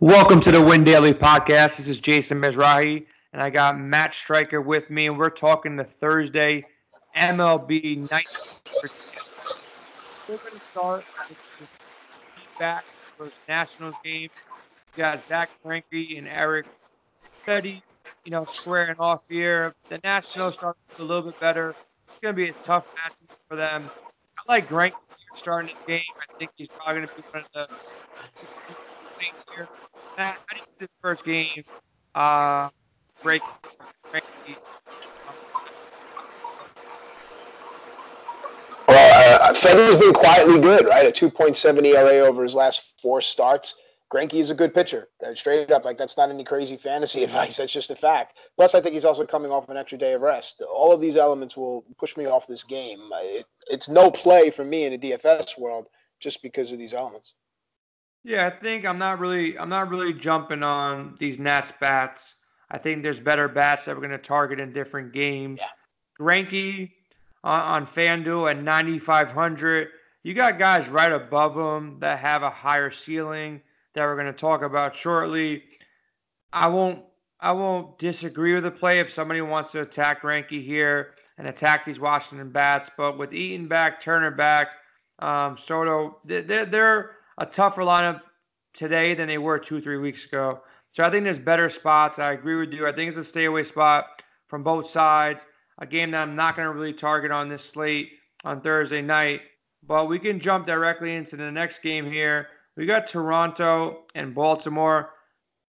Welcome to the Win Daily Podcast. This is Jason Mizrahi, and I got Matt Stryker with me, and we're talking the Thursday MLB night. We're going to start with this back first Nationals game. We got Zack Greinke and Eric Fedde, you know, squaring off here. The Nationals start a little bit better. It's going to be a tough match for them. I like Greinke starting the game. I think he's probably going to be one of the here. Matt, how this first game uh, break? break well, uh, Fedde's been quietly good, right? A 2.7 ERA over his last four starts. Greinke is a good pitcher. Straight up, like that's not any crazy fantasy advice. That's just a fact. Plus, I think he's also coming off an extra day of rest. All of these elements will push me off this game. It, it's no play for me in a DFS world just because of these elements. Yeah, I think I'm not really I'm not really jumping on these Nats bats. I think there's better bats that we're going to target in different games. Yeah. Greinke on, on FanDuel at 9,500. You got guys right above them that have a higher ceiling that we're going to talk about shortly. I won't I won't disagree with the play if somebody wants to attack Greinke here and attack these Washington bats. But with Eaton back, Turner back, um, Soto, they're, they're a tougher lineup today than they were two, three weeks ago. So I think there's better spots. I agree with you. I think it's a stay away spot from both sides. A game that I'm not going to really target on this slate on Thursday night. But we can jump directly into the next game here. We got Toronto and Baltimore.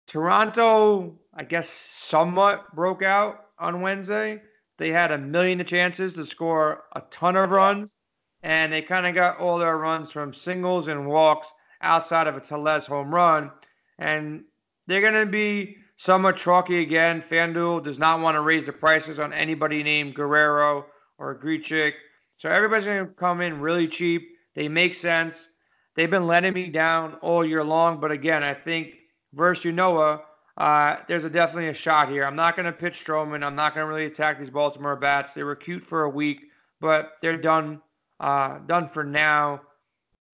Toronto, I guess, somewhat broke out on Wednesday. They had a million of chances to score a ton of runs, and they kind of got all their runs from singles and walks outside of a Tellez home run. And they're going to be somewhat chalky again. FanDuel does not want to raise the prices on anybody named Guerrero or Grichuk. So everybody's going to come in really cheap. They make sense. They've been letting me down all year long. But again, I think versus Ynoa, uh, there's a, definitely a shot here. I'm not going to pitch Stroman. I'm not going to really attack these Baltimore bats. They were cute for a week, but they're done. Uh, done for now.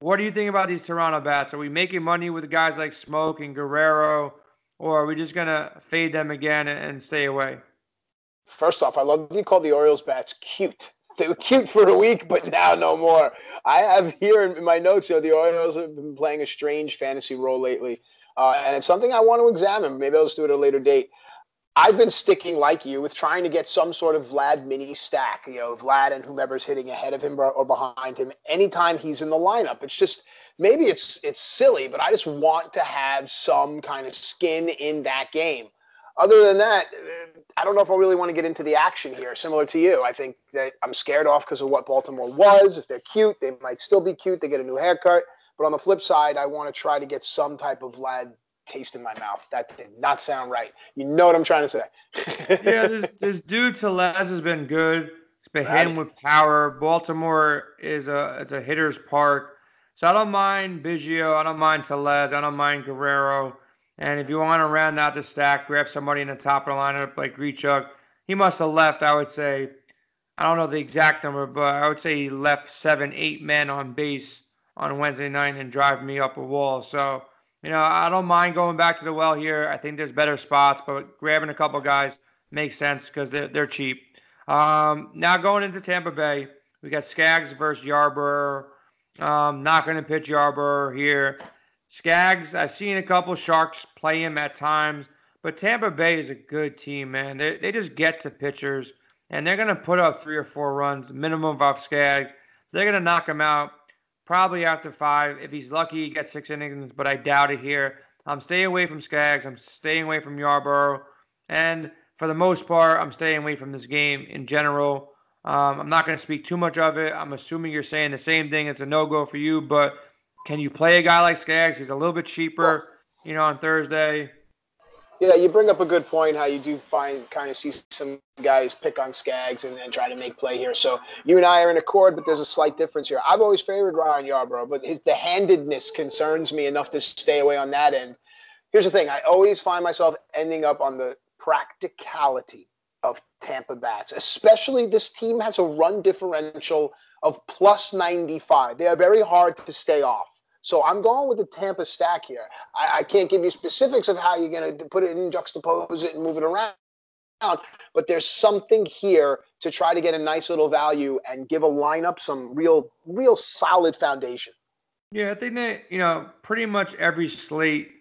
What do you think about these Toronto bats? Are we making money with guys like Smoak and Guerrero, or are we just gonna fade them again and stay away? First off, I love you call the Orioles bats cute. They were cute for a week, but now no more. I have here in my notes, you know, the Orioles have been playing a strange fantasy role lately. Uh, and it's something I want to examine. Maybe I'll just do it at a later date. I've been sticking like you with trying to get some sort of Vlad mini stack, you know, Vlad and whomever's hitting ahead of him or behind him anytime he's in the lineup. It's just maybe it's it's silly, but I just want to have some kind of skin in that game. Other than that, I don't know if I really want to get into the action here. Similar to you, I think that I'm scared off because of what Baltimore was. If they're cute, they might still be cute. They get a new haircut. But on the flip side, I want to try to get some type of Vlad taste in my mouth. That did not sound right. You know what I'm trying to say. yeah, this, this dude Tellez has been good. He's been right. hitting with power. Baltimore is a it's a hitter's park. So I don't mind Biggio. I don't mind Tellez. I don't mind Guerrero. And if you want to round out the stack, grab somebody in the top of the lineup like Grichuk. He must have left, I would say, I don't know the exact number, but I would say he left seven, eight men on base on Wednesday night and drive me up a wall. So you know, I don't mind going back to the well here. I think there's better spots, but grabbing a couple guys makes sense because they're, they're cheap. Um, now going into Tampa Bay, we got Skaggs versus Yarbrough. Um, not going to pitch Yarbrough here. Skaggs, I've seen a couple Sharks play him at times, but Tampa Bay is a good team, man. They, they just get to pitchers, and they're going to put up three or four runs minimum off Skaggs. They're going to knock him out probably after five. If he's lucky, he gets six innings, but I doubt it here. I'm staying away from Skaggs. I'm staying away from Yarbrough. And for the most part, I'm staying away from this game in general. Um, I'm not going to speak too much of it. I'm assuming you're saying the same thing. It's a no go for you, but can you play a guy like Skaggs? He's a little bit cheaper, you know, on Thursday. Yeah, you bring up a good point. How you do find kind of see some guys pick on Skaggs and, and try to make play here. So you and I are in accord, but there's a slight difference here. I've always favored Ryan Yarbrough, but his the handedness concerns me enough to stay away on that end. Here's the thing: I always find myself ending up on the practicality of Tampa bats, especially this team has a run differential of plus 95. They are very hard to stay off So I'm going with the Tampa stack here. I, I can't give you specifics of how you're going to put it in, juxtapose it, and move it around. But there's something here to try to get a nice little value and give a lineup some real, real solid foundation. Yeah, I think that you know pretty much every slate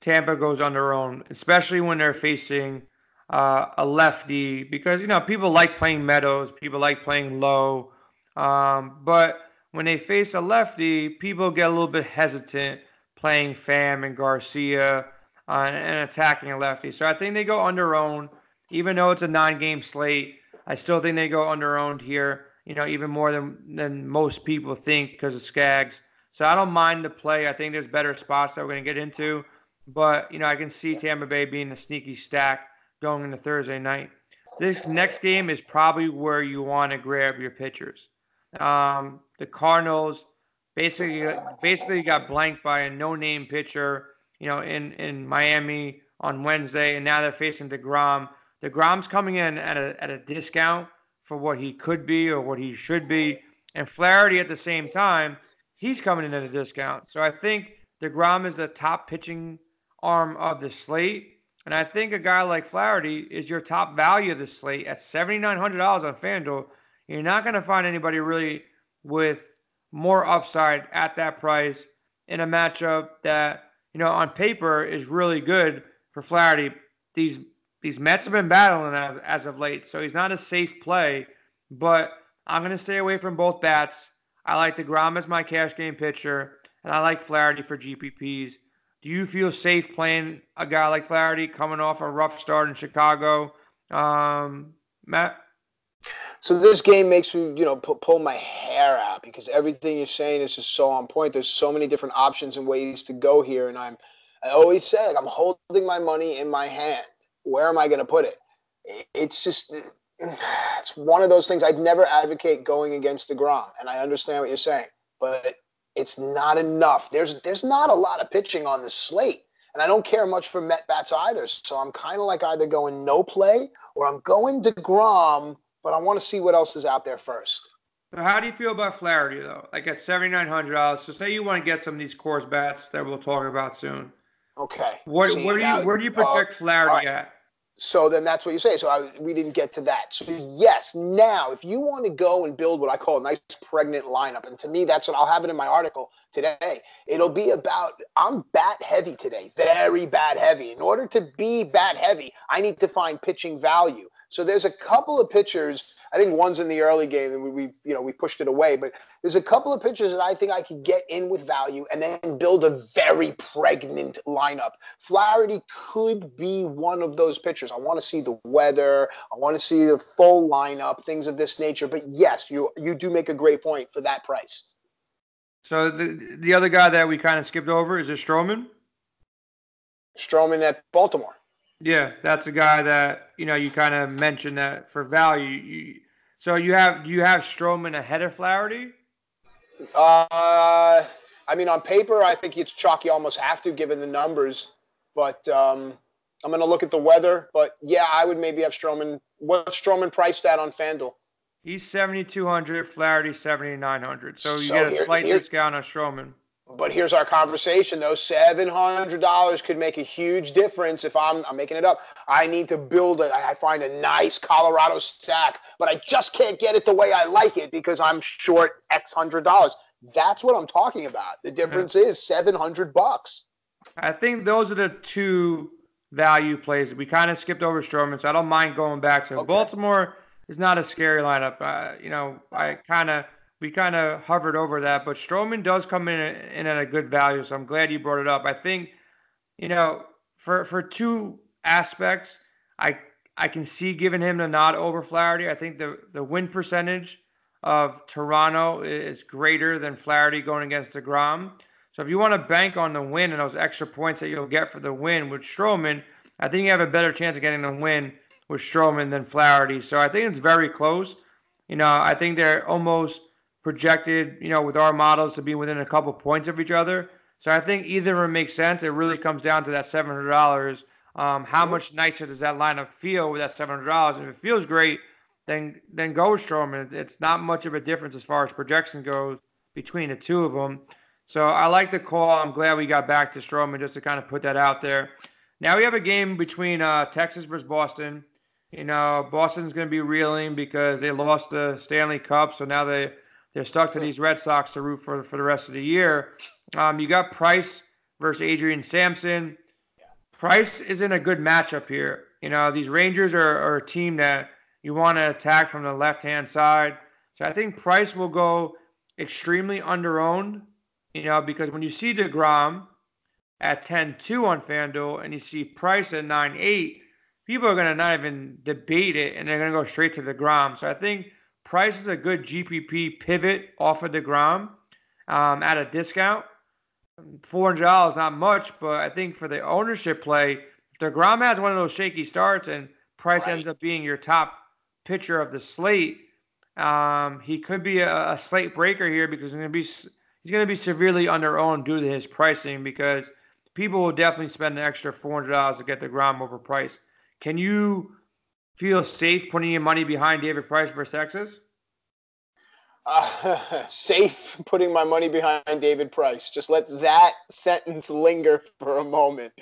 Tampa goes on their own, especially when they're facing uh, a lefty, because you know people like playing Meadows, people like playing Lowe, um, but when they face a lefty, people get a little bit hesitant playing Pham and Garcia uh, and attacking a lefty. So I think they go under own, even though it's a nine-game slate. I still think they go under owned here. You know, even more than than most people think because of Skaggs. So I don't mind the play. I think there's better spots that we're going to get into. But, you know, I can see Tampa Bay being a sneaky stack going into Thursday night. This next game is probably where you want to grab your pitchers. Um, the Cardinals basically basically got blanked by a no-name pitcher, you know, in in Miami on Wednesday, and now they're facing Degrom. Degrom's coming in at a at a discount for what he could be or what he should be, and Flaherty at the same time, he's coming in at a discount. So I think Degrom is the top pitching arm of the slate. And I think a guy like Flaherty is your top value of the slate at $7,900 on FanDuel. You're not going to find anybody really with more upside at that price in a matchup that, you know, on paper is really good for Flaherty. These these Mets have been battling as, as of late, so he's not a safe play. But I'm going to stay away from both bats. I like the DeGrom as my cash game pitcher, and I like Flaherty for GPPs. Do you feel safe playing a guy like Flaherty coming off a rough start in Chicago? Um, Matt? So this game makes me, you know, pull my hair out because everything you're saying is just so on point. There's so many different options and ways to go here, and I'm, I always said I'm holding my money in my hand. Where am I going to put it? It's just, it's one of those things. I'd never advocate going against Degrom, and I understand what you're saying, but it's not enough. There's there's not a lot of pitching on the slate. And I don't care much for Met bats either. So I'm kind of like either going no play or I'm going DeGrom, but I want to see what else is out there first. So how do you feel about Flaherty though? Like at seventy nine hundred dollars. So say you want to get some of these Coors bats that we'll talk about soon. Okay. What, See, where do you where do you project uh, Flaherty right. at? So then that's what you say. So I, we didn't get to that. So yes, now if you want to go and build what I call a nice pregnant lineup, and to me that's what I'll have it in my article today. It'll be about I'm bat heavy today, very bat heavy. In order to be bat heavy, I need to find pitching value. So there's a couple of pitchers. I think one's in the early game, and we, we you know we pushed it away. But there's a couple of pitchers that I think I could get in with value, and then build a very pregnant lineup. Flaherty could be one of those pitchers. I want to see the weather. I want to see the full lineup, things of this nature. But yes, you you do make a great point for that price. So the the other guy that we kind of skipped over is it Stroman. Stroman at Baltimore. Yeah, that's a guy that you know you kind of mentioned that for value. You, so you have do you have Stroman ahead of Flaherty? Uh, I mean, on paper, I think it's chalk. You almost have to, given the numbers. But um, I'm going to look at the weather. But yeah, I would maybe have Stroman. What's Stroman priced at on FanDuel? He's 7,200, Flaherty 7,900. So you so get a here, slight here, discount on Stroman. But here's our conversation though. $700 could make a huge difference if I'm, I'm making it up. I need to build it. I find a nice Colorado stack, but I just can't get it the way I like it because I'm short X hundred dollars. That's what I'm talking about. The difference yeah. is 700 bucks. I think those are the two value plays. We kind of skipped over Stroman, so I don't mind going back to okay. Baltimore is not a scary lineup. Uh, you know, I kind of we kind of hovered over that, but Stroman does come in, in at a good value, so I'm glad you brought it up. I think, you know, for for two aspects, I I can see giving him the nod over Flaherty. I think the the win percentage of Toronto is greater than Flaherty going against Degrom. So if you want to bank on the win and those extra points that you'll get for the win with Stroman, I think you have a better chance of getting the win with Stroman than Flaherty. So I think it's very close. You know, I think they're almost projected, you know, with our models to be within a couple points of each other. So I think either them makes sense. It really comes down to that seven hundred dollars. Um, how much nicer does that lineup feel with that seven hundred dollars? If it feels great, then then go with Stroman. It's not much of a difference as far as projection goes between the two of them. So I like the call. I'm glad we got back to Stroman just to kind of put that out there. Now we have a game between uh, Texas versus Boston. You know, Boston's going to be reeling because they lost the Stanley Cup, so now they they're stuck to these Red Sox to root for for the rest of the year. Um, you got Price versus Adrian Sampson. Price is in a good matchup here. You know, these Rangers are, are a team that you want to attack from the left hand side. So I think Price will go extremely underowned, you know, because when you see DeGrom at 10 2 on FanDuel and you see Price at 9 8, people are going to not even debate it and they're going to go straight to DeGrom. So I think Price is a good GPP pivot off of DeGrom um, at a discount. $400 is not much, but I think for the ownership play, if DeGrom has one of those shaky starts and Price right. ends up being your top pitcher of the slate, um, he could be a, a, slate breaker here because he's going to be he's going to be severely underowned due to his pricing because people will definitely spend an extra $400 to get DeGrom over Price. Can you feel safe putting your money behind David Price versus Texas? Uh, safe putting my money behind David Price. Just let that sentence linger for a moment.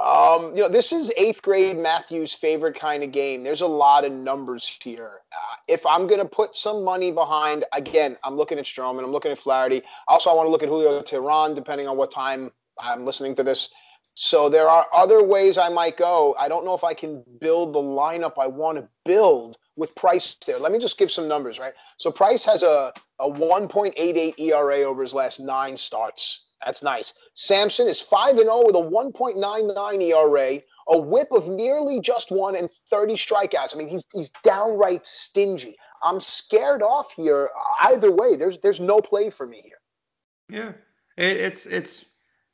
Um, you know, this is eighth grade Matthew's favorite kind of game. There's a lot of numbers here. Uh, if I'm going to put some money behind, again, I'm looking at Stroman, I'm looking at Flaherty. Also, I want to look at Julio Teheran, depending on what time I'm listening to this. So there are other ways I might go. I don't know if I can build the lineup I want to build with Price there. Let me just give some numbers, right? So Price has a, a 1.88 ERA over his last nine starts. That's nice. Sampson is 5 and 0 with a 1.99 ERA, a whip of nearly just one, and 30 strikeouts. I mean, he's, he's downright stingy. I'm scared off here. Either way, there's there's no play for me here. Yeah, it, it's it's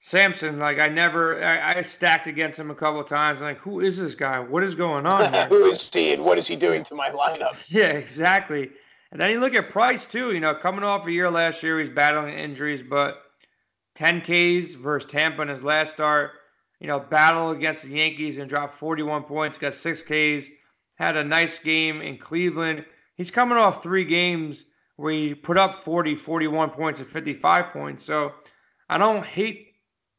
Sampson, like I never, I, I, stacked against him a couple of times. Like, who is this guy? What is going on who is he, and what is he doing to my lineups? Yeah, exactly. And then you look at Price too. You know, coming off a year last year, he's battling injuries, but 10 Ks versus Tampa in his last start. You know, battle against the Yankees and dropped 41 points, got six Ks. Had a nice game in Cleveland. He's coming off three games where he put up 40, 41 points and 55 points. So I don't hate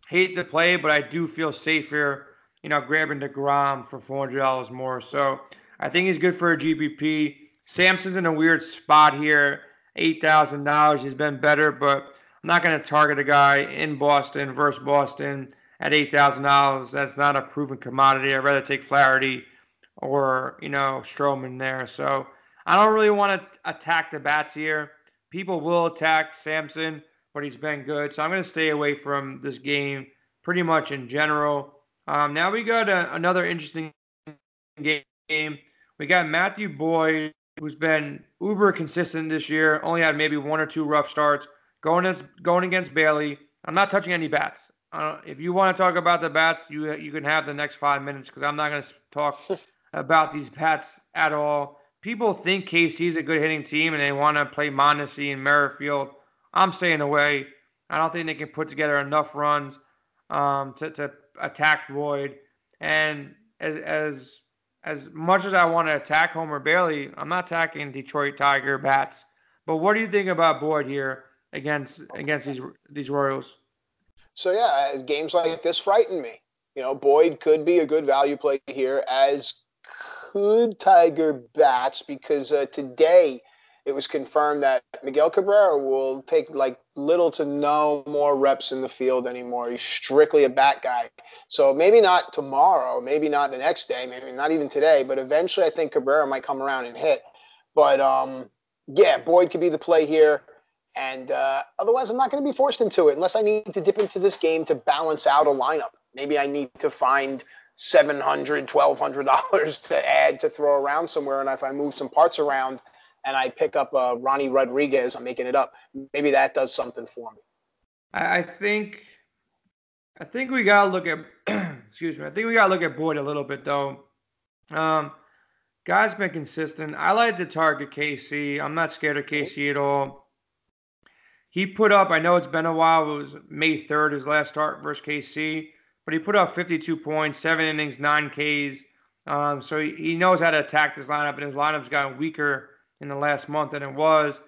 hate the play, but I do feel safer, you know, grabbing DeGrom for $400 more. So I think he's good for a GPP. Sampson's in a weird spot here, $8,000. He's been better, but I'm not going to target a guy in Boston versus Boston at $8,000. That's not a proven commodity. I'd rather take Flaherty or, you know, Stroman there. So I don't really want to attack the bats here. People will attack Sampson but he's been good. So I'm going to stay away from this game pretty much in general. Um, now we got a, another interesting game. We got Matthew Boyd, who's been uber consistent this year. Only had maybe one or two rough starts. Going against going against Bailey. I'm not touching any bats. Uh, if you want to talk about the bats, you you can have the next five minutes because I'm not going to talk about these bats at all. People think KC's a good hitting team and they want to play Mondesi and Merrifield. I'm staying away. I don't think they can put together enough runs um, to, to attack Boyd. And as, as as much as I want to attack Homer Bailey, I'm not attacking Detroit Tiger bats. But what do you think about Boyd here against against these these Royals? So yeah, games like this frighten me. You know, Boyd could be a good value play here, as could Tiger bats because uh, today it was confirmed that Miguel Cabrera will take like little to no more reps in the field anymore. He's strictly a bat guy. So maybe not tomorrow, maybe not the next day, maybe not even today, but eventually I think Cabrera might come around and hit. But um, yeah, Boyd could be the play here. And uh, otherwise, I'm not going to be forced into it unless I need to dip into this game to balance out a lineup. Maybe I need to find $700, $1,200 to add to throw around somewhere. And if I move some parts around – and I pick up uh, Ronny Rodriguez, I'm making it up. Maybe that does something for me. I think, I think we gotta look at, excuse me. I think we gotta look at Boyd a little bit though. Um, guy's been consistent. I like to target KC. I'm not scared of KC at all. He put up. I know it's been a while. It was May 3rd, his last start versus KC, but he put up 52 points, seven innings, nine Ks. Um, so he, he knows how to attack this lineup, and his lineup's gotten weaker in the last month than it was.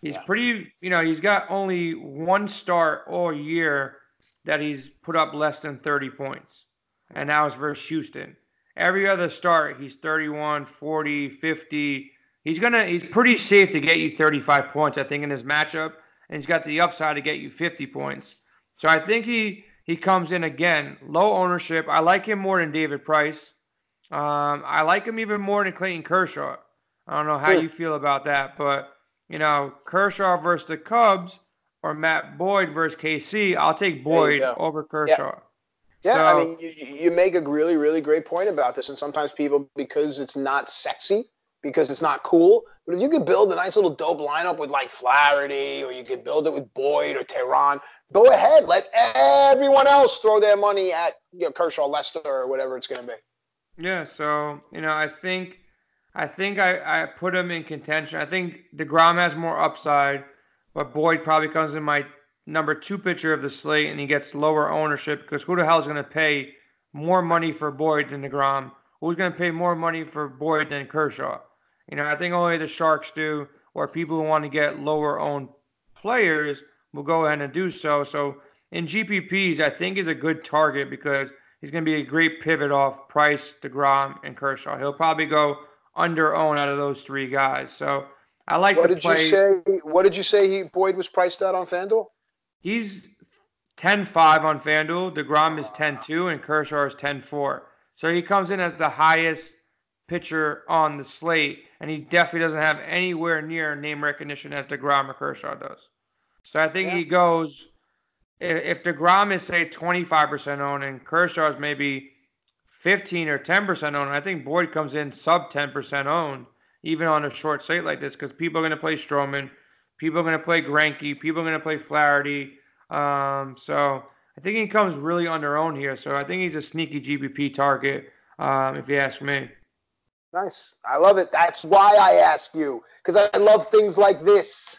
He's yeah. pretty, you know, he's got only one start all year that he's put up less than 30 points, and that was versus Houston. Every other start, he's 31, 40, 50. He's gonna, he's pretty safe to get you 35 points, I think, in his matchup, and he's got the upside to get you 50 points. So I think he he comes in again, low ownership. I like him more than David Price. Um, I like him even more than Clayton Kershaw. I don't know how you feel about that, but you know, Kershaw versus the Cubs or Matt Boyd versus KC, I'll take Boyd over Kershaw. Yeah, so, I mean, you, you make a really, really great point about this, and sometimes people, because it's not sexy, because it's not cool, but if you could build a nice little dope lineup with like Flaherty, or you could build it with Boyd or Teheran, go ahead. Let everyone else throw their money at you know, Kershaw, Lester, or whatever it's going to be. Yeah. So you know, I think, I think I, I put him in contention. I think Degrom has more upside, but Boyd probably comes in my number two pitcher of the slate, and he gets lower ownership because who the hell is going to pay more money for Boyd than Degrom? Who's going to pay more money for Boyd than Kershaw? You know, I think only the Sharks do, or people who want to get lower owned players will go ahead and do so. So in GPPs, I think is a good target because he's going to be a great pivot off Price, DeGrom, and Kershaw. He'll probably go under own out of those three guys. So I like what did play. you say? What did you say? He Boyd was priced out on FanDuel. He's 10-5 on FanDuel. Degrom is 10-2, and Kershaw is 10-4. So he comes in as the highest pitcher on the slate, and he definitely doesn't have anywhere near name recognition as DeGrom or Kershaw does. So I think yeah. he goes if DeGrom is say 25% owned and Kershaw is maybe 15 or 10% owned, I think Boyd comes in sub 10% owned, even on a short slate like this, because people are going to play Stroman, people are going to play Greinke, people are going to play Flaherty. Um, so I think he comes really under owned here. So I think he's a sneaky GPP target, um, if you ask me. Nice. I love it. That's why I ask you, because I love things like this.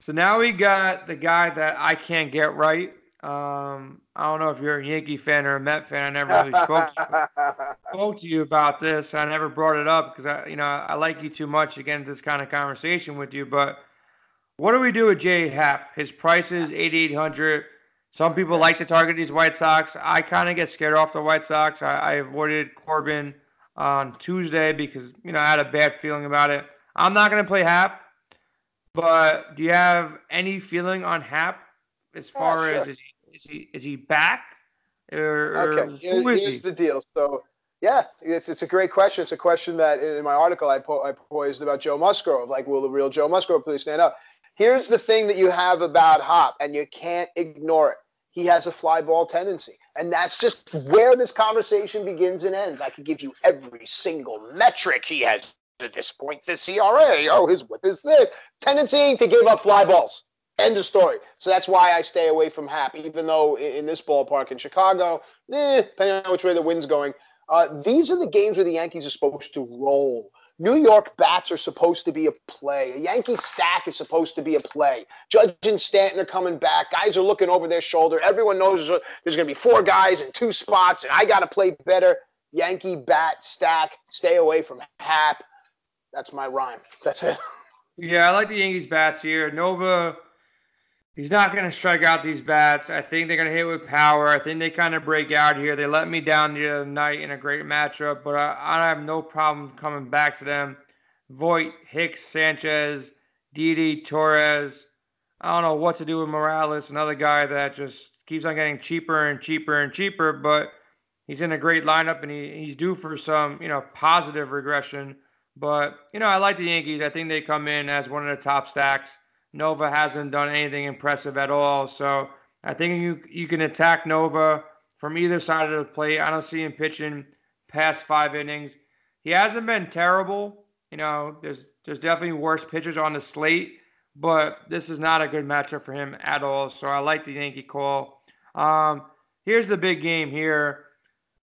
So now we got the guy that I can't get right. Um, I don't know if you're a Yankee fan or a Met fan. I never really spoke to, spoke to you about this. I never brought it up because I, you know, I like you too much to get into this kind of conversation with you. But what do we do with Jay Happ? His price is 8,800. Some people like to target these White Sox. I kind of get scared off the White Sox. I, I avoided Corbin on Tuesday because you know I had a bad feeling about it. I'm not going to play Happ, but do you have any feeling on Happ as far sure. as is he, is he is he back? Or, okay, is here's he? the deal. So yeah, it's it's a great question. It's a question that in my article I, po- I posed about Joe Musgrove. Like, will the real Joe Musgrove please stand up? Here's the thing that you have about Happ, and you can't ignore it he has a fly ball tendency. And that's just where this conversation begins and ends. I could give you every single metric he has at this point. The CRA, oh, his whip is this. Tendency to give up fly balls. End of story. So that's why I stay away from Happ, even though in this ballpark in Chicago, eh, depending on which way the wind's going, uh, these are the games where the Yankees are supposed to roll. New York bats are supposed to be a play. A Yankee stack is supposed to be a play. Judge and Stanton are coming back. Guys are looking over their shoulder. Everyone knows there's going to be four guys in two spots, and I got to play better. Yankee bat stack. Stay away from Happ. That's my rhyme. That's it. Yeah, I like the Yankees bats here. Nova He's not going to strike out these bats. I think they're going to hit with power. I think they kind of break out here. They let me down the other night in a great matchup, but I, I have no problem coming back to them. Voit, Hicks, Sanchez, Didi, Torres. I don't know what to do with Morales, another guy that just keeps on getting cheaper and cheaper and cheaper, but he's in a great lineup and he, he's due for some, you know, positive regression. But, you know, I like the Yankees. I think they come in as one of the top stacks. Nova hasn't done anything impressive at all. So I think you you can attack Nova from either side of the plate. I don't see him pitching past five innings. He hasn't been terrible. You know, there's there's definitely worse pitchers on the slate, but this is not a good matchup for him at all. So I like the Yankee call. Um, here's the big game here.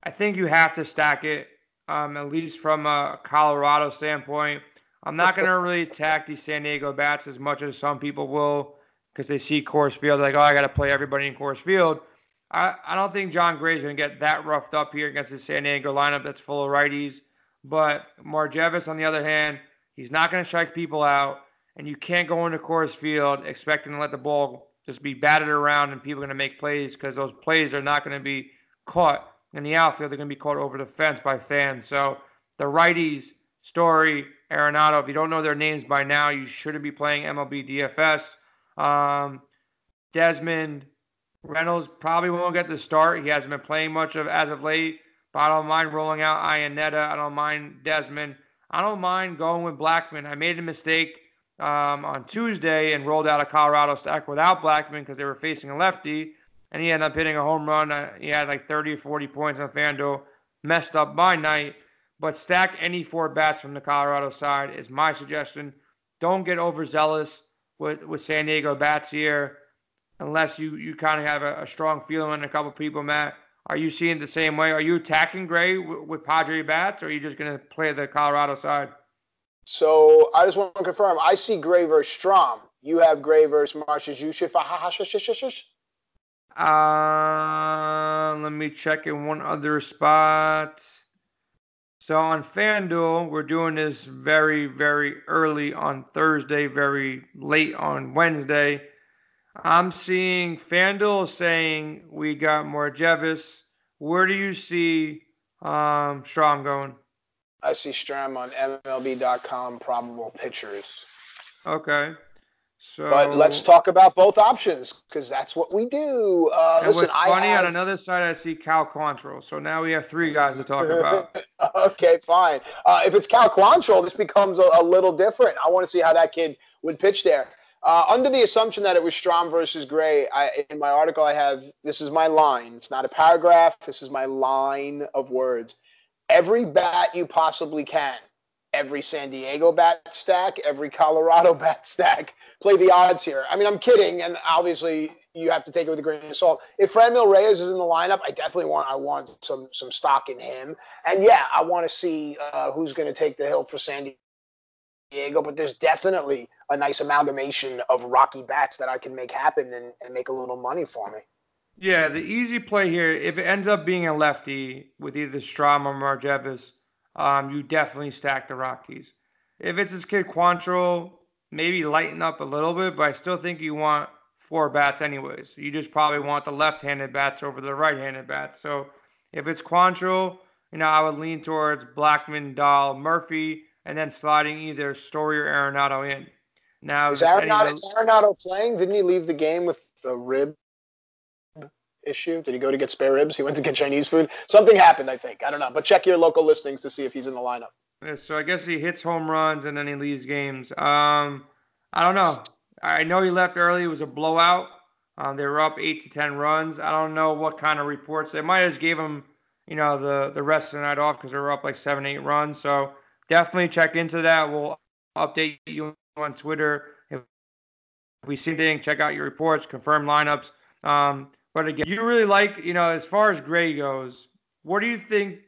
I think you have to stack it, um, at least from a Colorado standpoint. I'm not going to really attack these San Diego bats as much as some people will because they see Coors Field like, oh, I got to play everybody in Coors Field. I, I don't think Jon Gray's going to get that roughed up here against the San Diego lineup that's full of righties. But Margevicius, on the other hand, he's not going to strike people out. and you can't go into Coors Field expecting to let the ball just be batted around and people are going to make plays because those plays are not going to be caught in the outfield. They're going to be caught over the fence by fans. So the righties, Story, Arenado, if you don't know their names by now, you shouldn't be playing MLB DFS. Um, Desmond Reynolds probably won't get the start. He hasn't been playing much of as of late, but I don't mind rolling out Iannetta. I don't mind Desmond. I don't mind going with Blackmon. I made a mistake um, on Tuesday and rolled out a Colorado stack without Blackmon because they were facing a lefty, and he ended up hitting a home run. Uh, he had like 30 or 40 points on FanDuel. Messed up my night, but stack any four bats from the Colorado side is my suggestion. Don't get overzealous with, with San Diego bats here unless you, you kind of have a, a strong feeling on a couple people, Matt. Are you seeing it the same way? Are you attacking Gray with, with Padre bats, or are you just going to play the Colorado side? So I just want to confirm. I see Gray versus Strahm. You have Gray versus Marshes. Marcius Yusuf. Uh, let me check in one other spot. So on FanDuel, we're doing this very, very early on Thursday, very late on Wednesday. I'm seeing FanDuel saying we got Margevicius. Where do you see um, Strahm going? I see Strahm on MLB.com probable pitchers. Okay. So, but let's talk about both options because that's what we do. Uh, listen, funny have... on another side, I see Cal Quantrill. So now we have three guys to talk about. okay, fine. Uh, if it's Cal Quantrill, this becomes a, a, little different. I want to see how that kid would pitch there. Uh, under the assumption that it was Strahm versus Gray, I, in my article I have this is my line. It's not a paragraph. This is my line of words every bat you possibly can. Every San Diego bat stack, every Colorado bat stack. Play the odds here. I mean, I'm kidding, and obviously you have to take it with a grain of salt. If Franmil Reyes is in the lineup, I definitely want I want some some stock in him. And yeah, I want to see uh, who's going to take the hill for San Diego. But there's definitely a nice amalgamation of Rocky bats that I can make happen and, and make a little money for me. Yeah, the easy play here, if it ends up being a lefty with either Strahm or Margevicius, um, you definitely stack the Rockies. If it's this kid Quantrill, maybe lighten up a little bit, but I still think you want four bats anyways. You just probably want the left-handed bats over the right-handed bats. So if it's Quantrill, you know, I would lean towards Blackmon, Dahl, Murphy, and then sliding either Story or Arenado in. Now, is Arenado, is Arenado playing? Didn't he leave the game with a rib issue? Did he go to get spare ribs? He went to get Chinese food. Something happened, I think. I don't know. But check your local listings to see if he's in the lineup. Yeah, so I guess he hits home runs and then he leaves games. Um, I don't know. I know he left early. It was a blowout. Um, they were up eight to ten runs. I don't know what kind of reports. They might have just gave him, you know, the the rest of the night off because they were up like seven, eight runs. So definitely check into that. We'll update you on Twitter if we see anything. Check out your reports, confirm lineups. Um, but again, you really like, you know, as far as Gray goes, what do you think,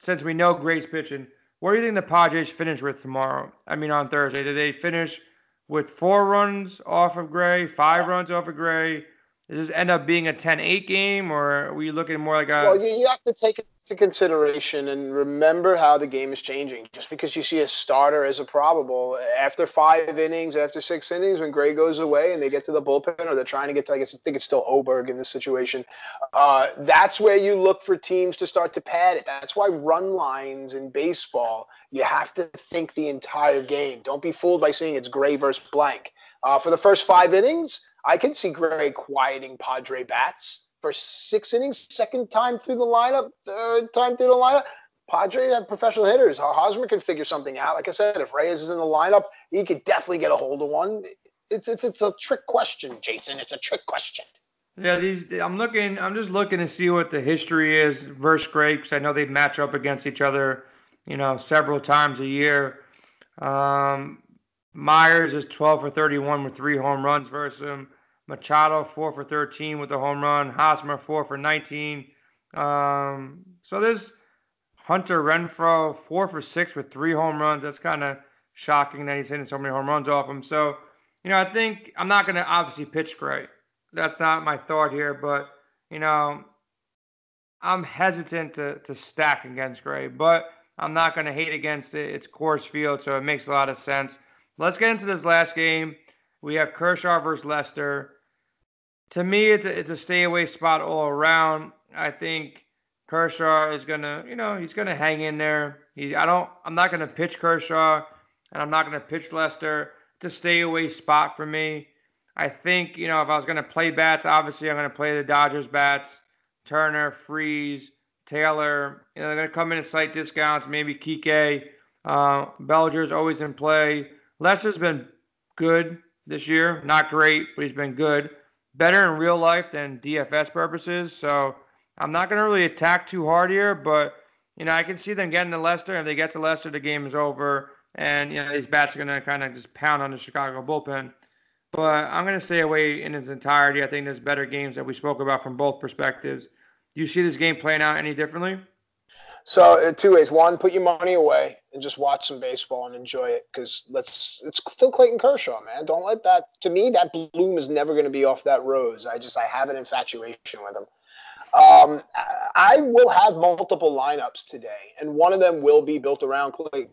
since we know Gray's pitching, what do you think the Padres finish with tomorrow? I mean, on Thursday. Do they finish with four runs off of Gray, five runs off of Gray? Does this end up being a 10 8 game, or are we looking more like a. Well, you have to take it into consideration and remember how the game is changing. Just because you see a starter as a probable, after five innings, after six innings, when Gray goes away and they get to the bullpen or they're trying to get to, I guess I think it's still Oberg in this situation, uh, that's where you look for teams to start to pad it. That's why run lines in baseball, you have to think the entire game. Don't be fooled by seeing it's Gray versus blank. Uh, for the first five innings, I can see Gray quieting Padre bats for six innings, second time through the lineup, third time through the lineup. Padre have professional hitters. Hosmer can figure something out. Like I said, if Reyes is in the lineup, he could definitely get a hold of one. It's it's it's a trick question, Jason. It's a trick question. Yeah, these I'm looking. I'm just looking to see what the history is versus because I know they match up against each other, you know, several times a year. Um, Myers is 12 for 31 with three home runs versus him. Machado four for 13 with a home run. Hosmer four for 19. Um, so there's Hunter Renfroe, four for six with three home runs. That's kind of shocking that he's hitting so many home runs off him. So, you know, I think I'm not going to obviously pitch great. That's not my thought here, but you know, I'm hesitant to to stack against Gray, but I'm not going to hate against it. It's Coors Field, so it makes a lot of sense. Let's get into this last game. We have Kershaw versus Lester. To me, it's a, it's a stay away spot all around. I think Kershaw is gonna, you know, he's gonna hang in there. He, I don't, I'm not gonna pitch Kershaw, and I'm not gonna pitch Lester. It's a stay away spot for me. I think, you know, if I was gonna play bats, obviously I'm gonna play the Dodgers bats, Turner, Freese, Taylor. You know, they're gonna come in at slight discounts. Maybe Kike, uh, Bellinger's always in play. Lester's been good this year, not great, but he's been good. Better in real life than DFS purposes. So I'm not going to really attack too hard here, but you know I can see them getting to Lester. If they get to Lester, the game is over, and you know these bats are going to kind of just pound on the Chicago bullpen. But I'm going to stay away in its entirety. I think there's better games that we spoke about from both perspectives. Do you see this game playing out any differently? So uh, two ways. One, put your money away and just watch some baseball and enjoy it because let's. It's still Clayton Kershaw, man. Don't let that. To me, that bloom is never going to be off that rose. I just I have an infatuation with him. Um, I will have multiple lineups today, and one of them will be built around Clayton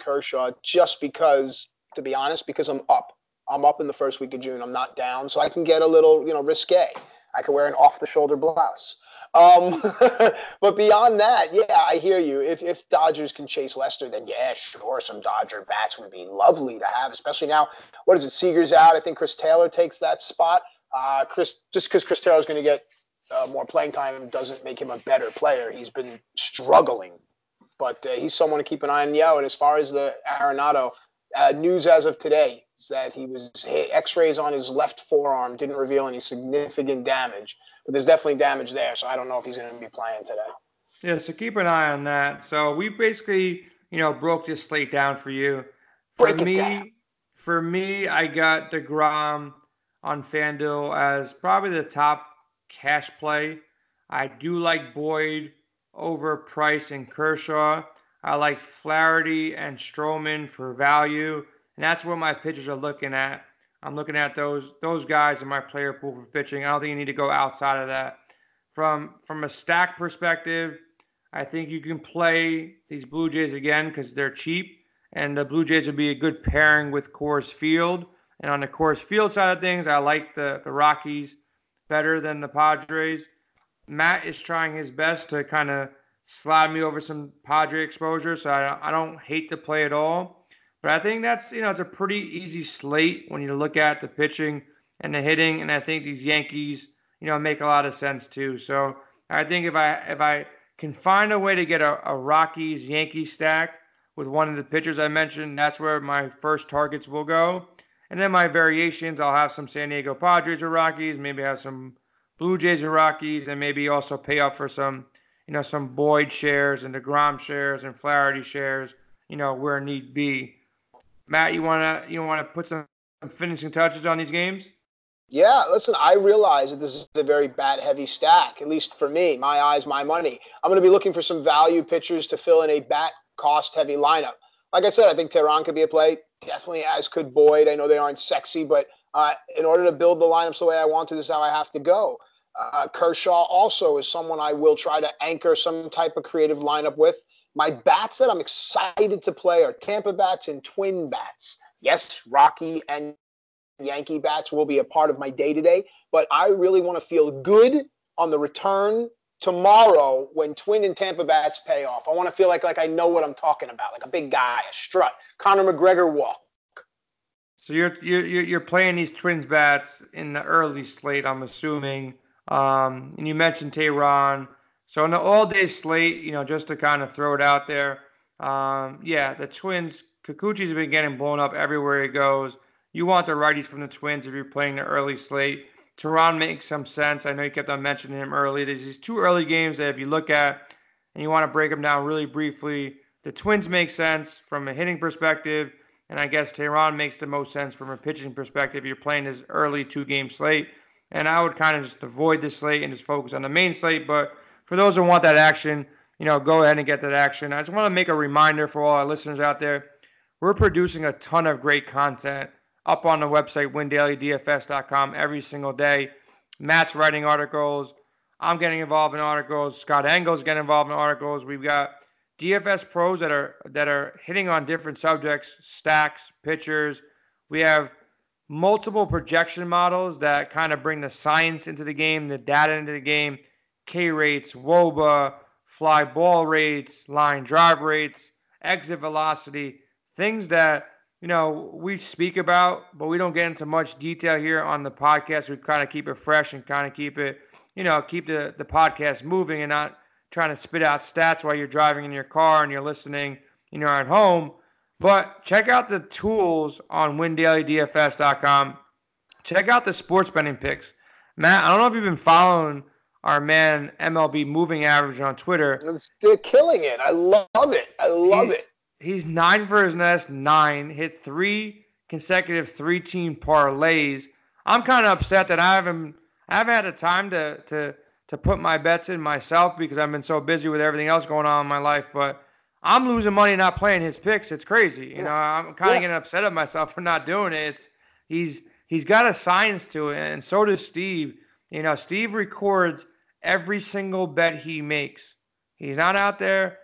Kershaw just because, to be honest, because I'm up. I'm up in the first week of June. I'm not down, so I can get a little, you know, risque. I can wear an off-the-shoulder blouse. Um, but beyond that, yeah, I hear you. If if Dodgers can chase Lester, then yeah, sure, some Dodger bats would be lovely to have, especially now. What is it? Seager's out. I think Chris Taylor takes that spot. Uh, Chris, just because Chris Taylor's going to get uh, more playing time doesn't make him a better player. He's been struggling, but uh, he's someone to keep an eye on. Yeah, and as far as the Arenado uh, news as of today is that he was X-rays on his left forearm didn't reveal any significant damage, but there's definitely damage there. So I don't know if he's going to be playing today. Yeah, so keep an eye on that. So we basically, you know, broke this slate down for you. For Break me, for me, I got Degrom on FanDuel as probably the top cash play. I do like Boyd over Price and Kershaw. I like Flaherty and Stroman for value, and that's what my pitchers are looking at. I'm looking at those those guys in my player pool for pitching. I don't think you need to go outside of that. From from a stack perspective, I think you can play these Blue Jays again because they're cheap, and the Blue Jays would be a good pairing with Coors Field. And on the Coors Field side of things, I like the the Rockies better than the Padres. Matt is trying his best to kind of slide me over some Padre exposure, so I, I don't hate the play at all. But I think that's you know it's a pretty easy slate when you look at the pitching and the hitting, and I think these Yankees you know make a lot of sense too. So I think if I if I can find a way to get a, a Rockies Yankees stack with one of the pitchers I mentioned, that's where my first targets will go. And then my variations, I'll have some San Diego Padres or Rockies, maybe have some Blue Jays or Rockies, and maybe also pay up for some, you know, some Boyd shares and DeGrom shares and Flaherty shares, you know, where need be. Matt, you wanna you wanna put some finishing touches on these games? Yeah, listen, I realize that this is a very bat heavy stack, at least for me. My eyes, my money. I'm going to be looking for some value pitchers to fill in a bat cost heavy lineup. Like I said, I think Teheran could be a play definitely as could Boyd. I know they aren't sexy, but uh, in order to build the lineups the way I want to, this is how I have to go. Uh, Kershaw also is someone I will try to anchor some type of creative lineup with. My bats that I'm excited to play are Tampa bats and Twin bats. Yes, Rocky and Yankee bats will be a part of my day to day, but I really want to feel good on the return tomorrow when Twin and Tampa bats pay off. I want to feel like like I know what I'm talking about, like a big guy, a strut, Conor McGregor walk. So you're you're you're playing these Twins bats in the early slate, I'm assuming. Um, and you mentioned Teheran. So in the all-day slate, you know, just to kind of throw it out there, um, yeah, the Twins. Kikuchi's been getting blown up everywhere he goes. You want the righties from the Twins if you're playing the early slate. Teheran makes some sense. I know you kept on mentioning him early. There's these two early games that if you look at and you want to break them down really briefly, the Twins make sense from a hitting perspective, and I guess Tehran makes the most sense from a pitching perspective. You're playing this early two game slate, and I would kind of just avoid the slate and just focus on the main slate. But for those who want that action, you know, go ahead and get that action. I just want to make a reminder for all our listeners out there. We're producing a ton of great content up on the website, windailydfs.com, every single day. Matt's writing articles. I'm getting involved in articles. Scott Engel's getting involved in articles. We've got DFS pros that are that are hitting on different subjects, stacks, pitchers. We have multiple projection models that kind of bring the science into the game, the data into the game, K rates, WOBA, fly ball rates, line drive rates, exit velocity, things that you know we speak about, but we don't get into much detail here on the podcast. We kind of keep it fresh and kind of keep it, you know, keep the the podcast moving and not trying to spit out stats while you're driving in your car and you're listening, you know, at home. But check out the tools on windailydfs.com. Check out the sports betting picks. Matt, I don't know if you've been following our man MLB moving average on Twitter. They're killing it. I love it. I love he's, it. He's nine for his nest, nine, hit three consecutive three team parlays. I'm kind of upset that I haven't I haven't had the time to to to put my bets in myself because I've been so busy with everything else going on in my life. But I'm losing money not playing his picks. It's crazy. You yeah. know, I'm kind of yeah. getting upset at myself for not doing it. It's he's he's got a science to it, and so does Steve. You know, Steve records every single bet he makes. He's not out there.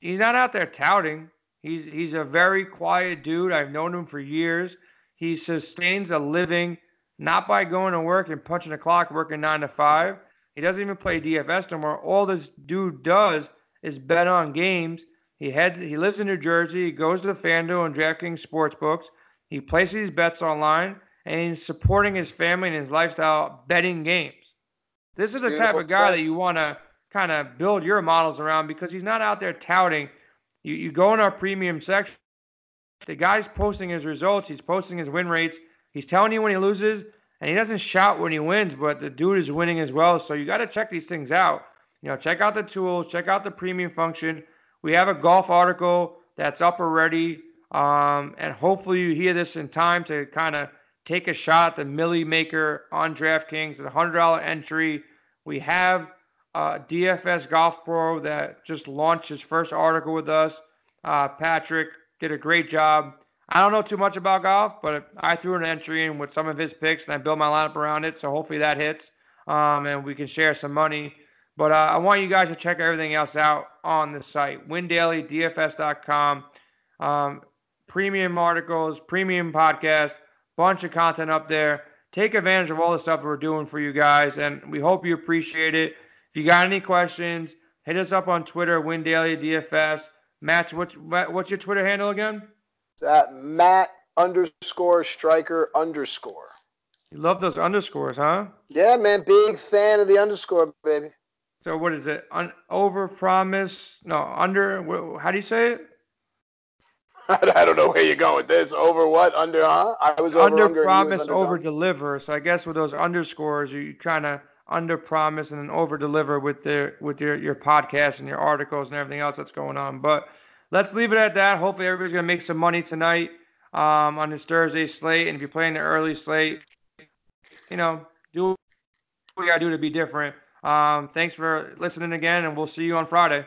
He's not out there touting. He's he's a very quiet dude. I've known him for years. He sustains a living not by going to work and punching a clock, working nine to five. He doesn't even play DFS no more. All this dude does is bet on games. He heads. He lives in New Jersey. He goes to the FanDuel and DraftKings sports books. He places his bets online, and he's supporting his family and his lifestyle betting games. This is the Beautiful type of guy that you want to kind of build your models around because he's not out there touting. You, you go in our premium section, the guy's posting his results, he's posting his win rates, he's telling you when he loses, and he doesn't shout when he wins, but the dude is winning as well. So you got to check these things out. You know, check out the tools, check out the premium function. We have a golf article that's up already. Um, and hopefully you hear this in time to kind of take a shot at the Milly Maker on DraftKings. A $100 entry. We have DFS Golf Pro that just launched his first article with us. Uh, Patrick did a great job. I don't know too much about golf, but I threw an entry in with some of his picks and I built my lineup around it. So hopefully that hits um, and we can share some money. But uh, I want you guys to check everything else out on the site windailydfs.com. Um, premium articles, premium podcast, bunch of content up there. Take advantage of all the stuff we're doing for you guys, and we hope you appreciate it. If you got any questions, hit us up on Twitter, WinDailyDFS. Matt, what's, what's your Twitter handle again? It's at Matt underscore striker underscore. You love those underscores, huh? Yeah, man. Big fan of the underscore, baby. So what is it? Un- over promise? No, under. How do you say it? I don't know where you're going with this. Over what? Under, huh? I was over, under, promise, over deliver. So I guess with those underscores, you're trying to under promise and then over deliver with the with your your podcast and your articles and everything else that's going on. But let's leave it at that. Hopefully, everybody's gonna make some money tonight um, on this Thursday slate. And if you're playing the early slate, you know, do what you gotta do to be different. Um, thanks for listening again, and we'll see you on Friday.